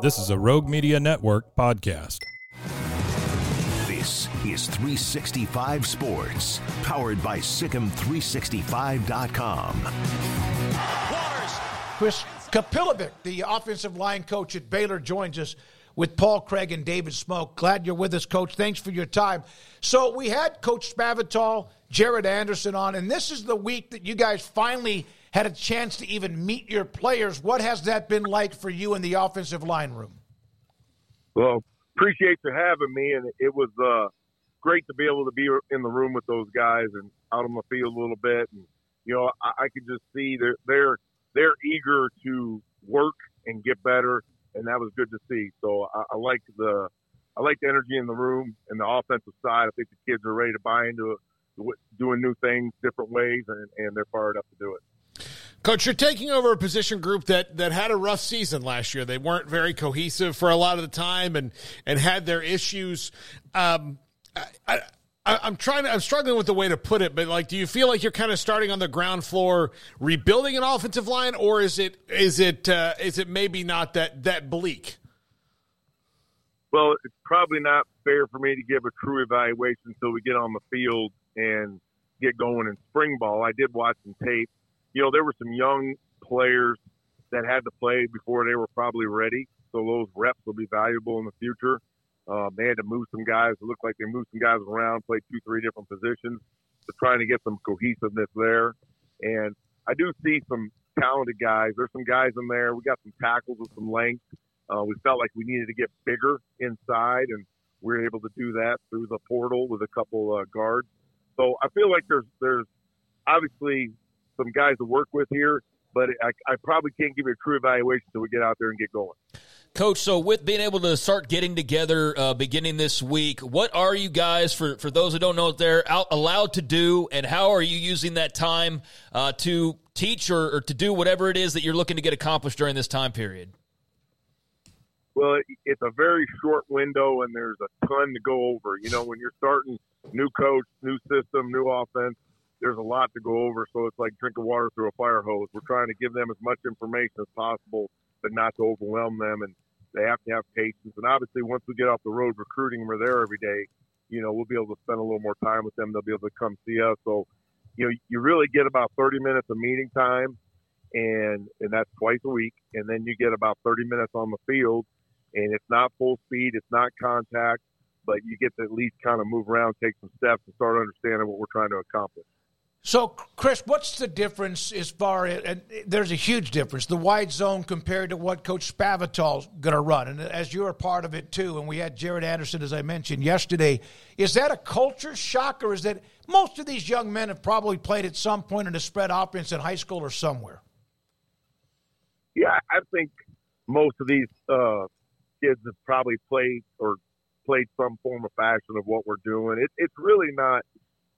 This is a Rogue Media Network podcast. This is 365 Sports, powered by SicEm365.com. Chris Kapilovic, the offensive line coach at Baylor, joins us with Paul Craig and David Smoke. Glad you're with us, Coach. Thanks for your time. So we had Coach Spavital, Jared Anderson on, and this is the week that you guys finally – had a chance to even meet your players. What has that been like for you in the offensive line room? Well, appreciate you having me, and it was uh, great to be able to be in the room with those guys and out on the field a little bit. And you know, I, I could just see they're they're they're eager to work and get better, and that was good to see. So I, I like the I like the energy in the room and the offensive side. I think the kids are ready to buy into it, doing new things different ways, and, and they're fired up to do it. Coach, you're taking over a position group that that had a rough season last year. They weren't very cohesive for a lot of the time, and and had their issues. Um, I, I, I'm trying. To, I'm struggling with the way to put it, but like, do you feel like you're kind of starting on the ground floor, rebuilding an offensive line, or is it is it uh, is it maybe not that that bleak? Well, it's probably not fair for me to give a true evaluation until we get on the field and get going in spring ball. I did watch some tape you know, there were some young players that had to play before they were probably ready. So those reps will be valuable in the future. Um, they had to move some guys. It looked like they moved some guys around, played two, three different positions, to trying to get some cohesiveness there. And I do see some talented guys. There's some guys in there. We got some tackles with some length. Uh, we felt like we needed to get bigger inside, and we were able to do that through the portal with a couple uh, guards. So I feel like there's there's obviously some guys to work with here, but I, I probably can't give you a true evaluation until we get out there and get going. Coach, so with being able to start getting together uh, beginning this week, what are you guys, for, for those who don't know what they're out, allowed to do, and how are you using that time uh, to teach or, or, to do whatever it is that you're looking to get accomplished during this time period? Well, it's a very short window, and there's a ton to go over. You know, when you're starting new coach, new system, new offense, there's a lot to go over. So it's like drinking water through a fire hose. We're trying to give them as much information as possible, but not to overwhelm them. And they have to have patience. And obviously, once we get off the road recruiting we're there every day, you know, we'll be able to spend a little more time with them. They'll be able to come see us. So, you know, you really get about 30 minutes of meeting time, and and that's twice a week. And then you get about 30 minutes on the field, and it's not full speed, it's not contact, but you get to at least kind of move around, take some steps, and start understanding what we're trying to accomplish. So, Chris, what's the difference as far as, and there's a huge difference, the wide zone compared to what Coach Spavital's going to run. And as you're a part of it too, and we had Jared Anderson, as I mentioned yesterday, is that a culture shock or is that most of these young men have probably played at some point in a spread offense in high school or somewhere? Yeah, I think most of these uh, kids have probably played or played some form of fashion of what we're doing. It, it's really not –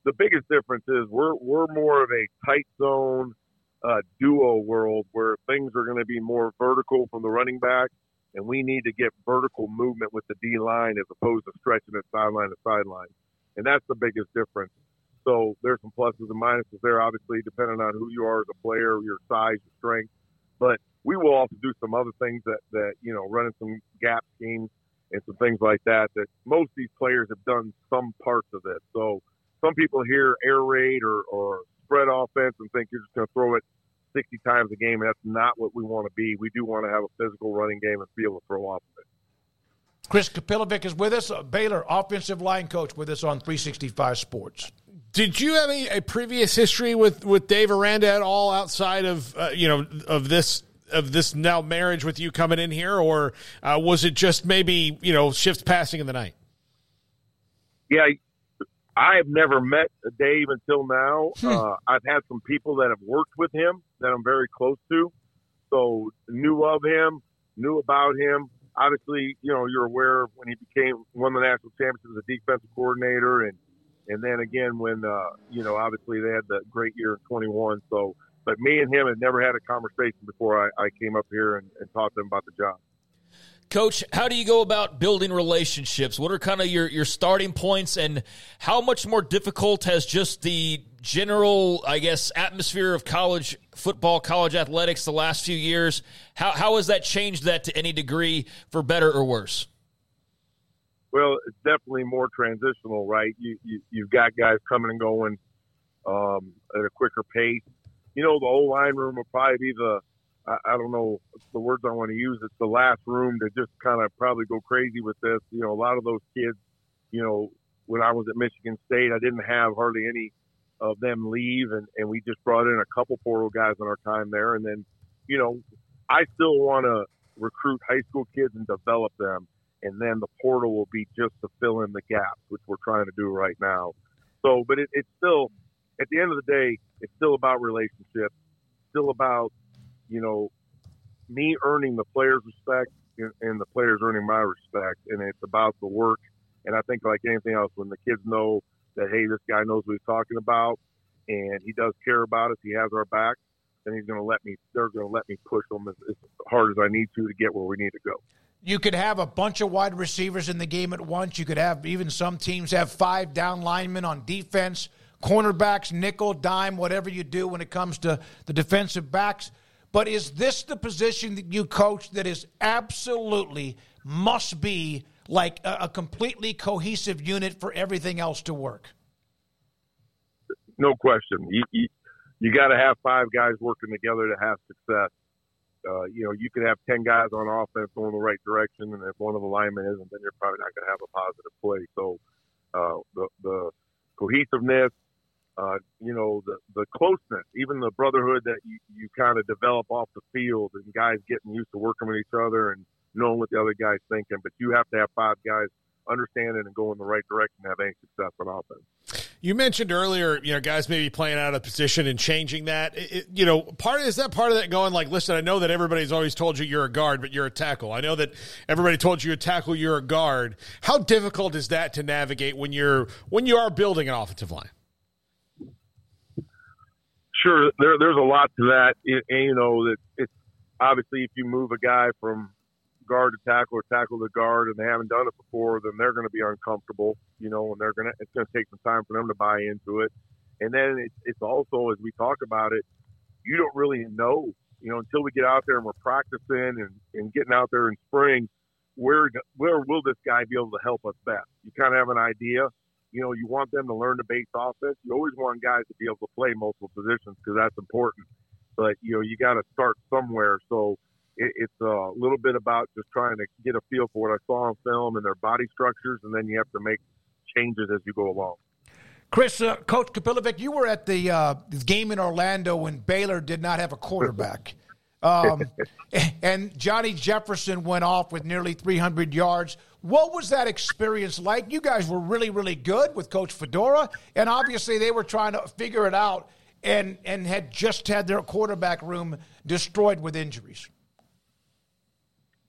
the biggest difference is we're we're more of a tight zone uh, duo world where things are going to be more vertical from the running back, and we need to get vertical movement with the D line as opposed to stretching it sideline to sideline, and that's the biggest difference. So there's some pluses and minuses there, obviously, depending on who you are as a player, your size, your strength. But we will also do some other things that that you know, running some gap schemes and some things like that. That most of these players have done some parts of this. So some people hear air raid or, or spread offense and think you're just going to throw it 60 times a game, and that's not what we want to be. We do want to have a physical running game and be able to throw off of it. Chris Kapilovic is with us, Baylor offensive line coach with us on 365 Sports. Did you have a, a previous history with, with Dave Aranda at all outside of uh, you know of this of this now marriage with you coming in here, or uh, was it just maybe you know shifts passing in the night? Yeah, I have never met Dave until now. Hmm. Uh, I've had some people that have worked with him that I'm very close to, so knew of him, knew about him. Obviously, you know, you're aware of when he became won the national championship as a defensive coordinator, and and then again when uh, you know, obviously they had the great year in 21. So, but me and him had never had a conversation before I, I came up here and, and talked to him about the job. Coach, how do you go about building relationships? What are kind of your, your starting points, and how much more difficult has just the general, I guess, atmosphere of college football, college athletics the last few years? How, how has that changed that to any degree, for better or worse? Well, it's definitely more transitional, right? You, you you've got guys coming and going um, at a quicker pace. You know, the old line room will probably be the I, I don't know the words I want to use. It's the last room to just kind of probably go crazy with this. You know, a lot of those kids, you know, when I was at Michigan State, I didn't have hardly any of them leave, and, and we just brought in a couple portal guys in our time there. And then, you know, I still want to recruit high school kids and develop them, and then the portal will be just to fill in the gaps, which we're trying to do right now. So, but it, it's still, at the end of the day, it's still about relationships, still about you know, me earning the players' respect and, the players earning my respect, and it's about the work. And I think like anything else, when the kids know that hey, this guy knows what he's talking about, and he does care about us, he has our back, then he's going to let me. They're going to let me push them as, as hard as I need to to get where we need to go. You could have a bunch of wide receivers in the game at once. You could have even some teams have five down linemen on defense, cornerbacks, nickel, dime, whatever you do when it comes to the defensive backs. But is this the position that you coach that is absolutely must be like a, a completely cohesive unit for everything else to work? No question. You, you, you got to have five guys working together to have success. Uh, you know, you could have 10 guys on offense going the right direction, and if one of the linemen isn't, then you're probably not going to have a positive play. So uh, the, the cohesiveness, uh, you know, the, the closeness, even the brotherhood that you, you kind of develop off the field and guys getting used to working with each other and knowing what the other guy's thinking. But you have to have five guys understanding and going in the right direction to have any success on offense. You mentioned earlier, you know, guys maybe playing out of position and changing that. It, you know, part is that part of that going like, listen, I know that everybody's always told you you're a guard, but you're a tackle. I know that everybody told you you're a tackle, you're a guard. How difficult is that to navigate when you're when you are building an offensive line? Sure there, there's a lot to that. and, you know that it's obviously if you move a guy from guard to tackle or tackle to guard and they haven't done it before, then they're going to be uncomfortable. You know, and they're going to it's going to take some time for them to buy into it. And then it's, it's also as we talk about it, you don't really know. You know, until we get out there and we're practicing and, and getting out there in spring, where where will this guy be able to help us best? You kind of have an idea, you know, you want them to learn the base offense. You always want guys to be able to play multiple positions because that's important. But you know, you got to start somewhere. So it, it's a little bit about just trying to get a feel for what I saw on film and their body structures, and then you have to make changes as you go along. Chris, uh, Coach Kapilovic, you were at the uh, game in Orlando when Baylor did not have a quarterback. Um, and Johnny Jefferson went off with nearly 300 yards. What was that experience like? You guys were really, really good with Coach Fedora, and obviously they were trying to figure it out and, and had just had their quarterback room destroyed with injuries.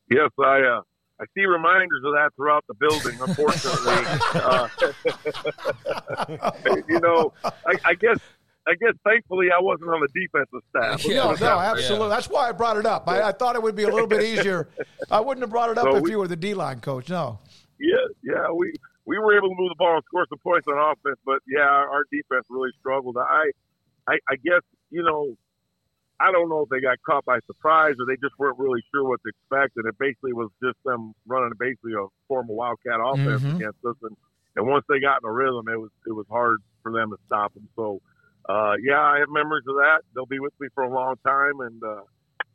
Yes, I uh, I see reminders of that throughout the building. Unfortunately, uh, you know, I, I guess I guess thankfully I wasn't on the defensive staff. Yeah, no, no, absolutely. Yeah. That's why I brought it up. I, I, thought it would be a little bit easier. I wouldn't have brought it up so if we, you were the D line coach. No. Yeah, yeah, we we were able to move the ball and score some points on offense, but yeah, our, our defense really struggled. I, I, I guess you know, I don't know if they got caught by surprise or they just weren't really sure what to expect, and it basically was just them running basically a formal wildcat offense mm-hmm. against us, and and once they got in a rhythm, it was it was hard for them to stop them. So uh, yeah, I have memories of that. They'll be with me for a long time, and uh,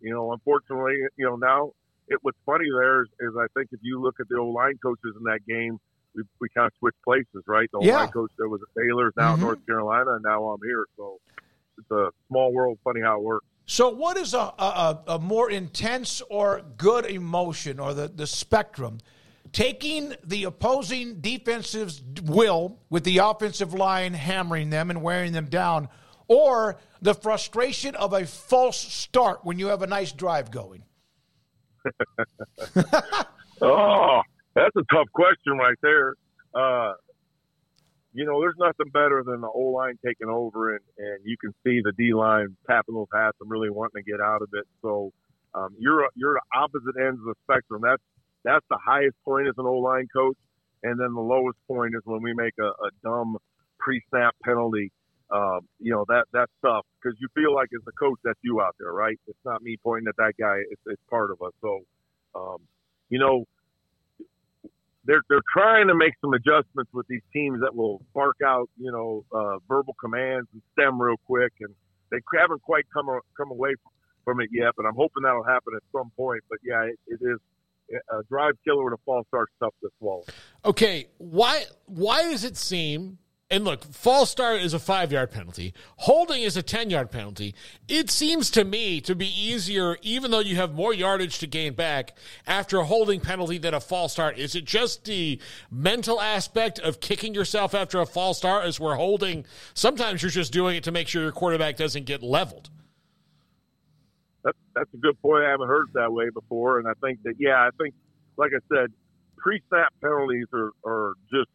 you know, unfortunately, you know, now it what's funny there is, is I think if you look at the old line coaches in that game, we, we kind of switched places, right? The old Yeah. line coach that was at Baylor is now Mhm. in North Carolina, and now I'm here. So it's a small world. Funny how it works. So, what is a, a, a more intense or good emotion or the, the spectrum? Taking the opposing defensive's will with the offensive line hammering them and wearing them down, or the frustration of a false start when you have a nice drive going? Oh, that's a tough question right there. Uh, you know, there's nothing better than the O line taking over, and, and you can see the D line tapping those hats and really wanting to get out of it. So um, you're you're the opposite ends of the spectrum. That's that's the highest point as an O line coach, and then the lowest point is when we make a, a dumb pre-snap penalty. Um, you know that that's tough because you feel like as a coach that's you out there, right? It's not me pointing at that guy. It's, it's part of us. So, um, you know, they're they're trying to make some adjustments with these teams that will bark out, you know, uh, verbal commands and stem real quick, and they haven't quite come come away from it yet. But I'm hoping that'll happen at some point. But yeah, it, it is a drive killer with a false start stuff to swallow. Okay, why why does it seem and look, false start is a five yard penalty. Holding is a 10 yard penalty. It seems to me to be easier, even though you have more yardage to gain back after a holding penalty than a false start. Is it just the mental aspect of kicking yourself after a false start as we're holding? Sometimes you're just doing it to make sure your quarterback doesn't get leveled. That's that's a good point. I haven't heard it that way before, and I think that yeah, I think like I said, pre-snap penalties are are just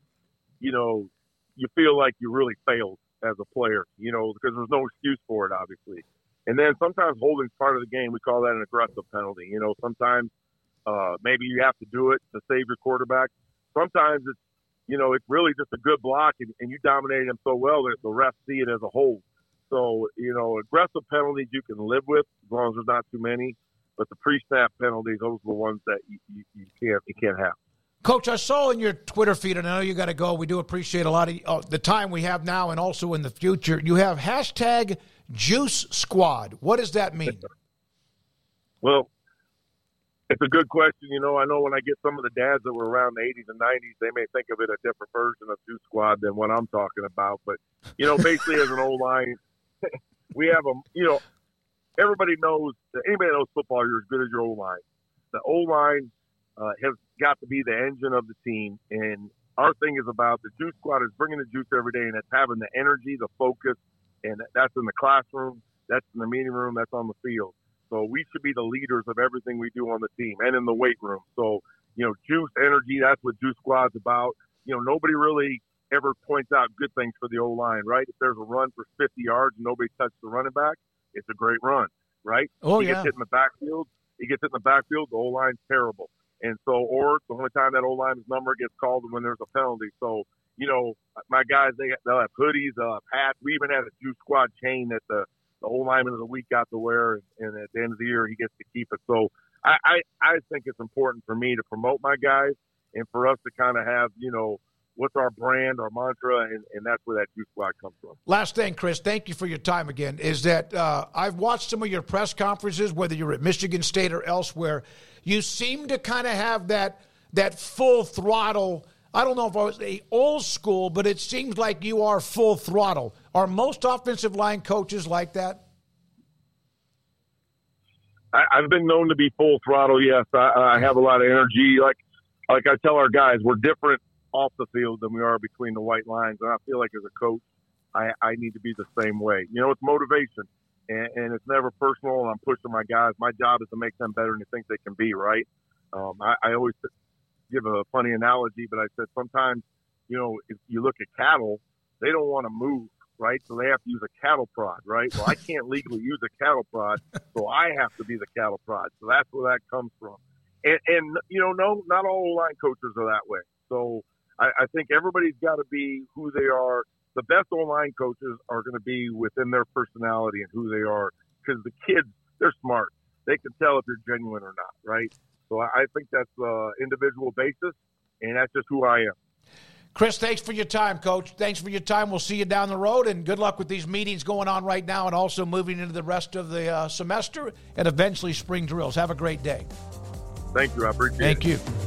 you know you feel like you really failed as a player, you know, because there's no excuse for it, obviously. And then sometimes holding's part of the game. We call that an aggressive penalty. You know, sometimes uh, maybe you have to do it to save your quarterback. Sometimes it's you know it's really just a good block, and, and you dominated him so well that the refs see it as a hold. So, you know, aggressive penalties you can live with as long as there's not too many. But the pre-snap penalties, those are the ones that you, you, you can't you can't have. Coach, I saw in your Twitter feed, and I know you got to go. We do appreciate a lot of uh, the time we have now and also in the future. You have hashtag Juice Squad. What does that mean? Well, it's a good question. You know, I know when I get some of the dads that were around the 80s and 90s, they may think of it a different version of Juice Squad than what I'm talking about. But, you know, basically as an old line, we have a, you know, everybody knows, anybody knows football, you're as good as your old line. The old line uh, has got to be the engine of the team. And our thing is about the Juice Squad is bringing the juice every day, and it's having the energy, the focus, and that's in the classroom, that's in the meeting room, that's on the field. So we should be the leaders of everything we do on the team and in the weight room. So, you know, juice, energy, that's what Juice Squad's about. You know, nobody really ever points out good things for the O line, right? If there's a run for 50 yards and nobody touched the running back, it's a great run, right? Oh, he yeah. gets hit in the backfield. He gets hit in the backfield. The O line's terrible. And so, or the only time that O line's number gets called is when there's a penalty. So, you know, my guys, they they'll have hoodies, they'll have hats. We even had a Juice Squad chain that the the old lineman of the week got to wear, and, and at the end of the year, he gets to keep it. So, I, I I think it's important for me to promote my guys and for us to kind of have, you know, what's our brand, our mantra, and, and that's where that Juice Squad comes from. Last thing, Chris, thank you for your time again. Is that uh, I've watched some of your press conferences, whether you're at Michigan State or elsewhere. You seem to kind of have that that full throttle. I don't know if I was a old school, but it seems like you are full throttle. Are most offensive line coaches like that? I, I've been known to be full throttle. Yes, I, I have a lot of energy. Like like I tell our guys, we're different off the field than we are between the white lines. And I feel like as a coach, I, I need to be the same way. You know, it's motivation, and, and it's never personal. And I'm pushing my guys. My job is to make them better than they think they can be. Right. Um, I, I always give a funny analogy, but I said sometimes, you know, if you look at cattle, they don't want to move right? So they have to use a cattle prod, right? Well, I can't legally use a cattle prod, so I have to be the cattle prod. So that's where that comes from. And, and you know, no, not all line coaches are that way. So I, I think everybody's got to be who they are. The best online coaches are going to be within their personality and who they are, because the kids, they're smart. They can tell if you're genuine or not, right? So I, I think that's uh, individual basis, and that's just who I am. Chris, thanks for your time, Coach. Thanks for your time. We'll see you down the road, and good luck with these meetings going on right now, and also moving into the rest of the uh, semester and eventually spring drills. Have a great day. Thank you. I appreciate Thank it. Thank you.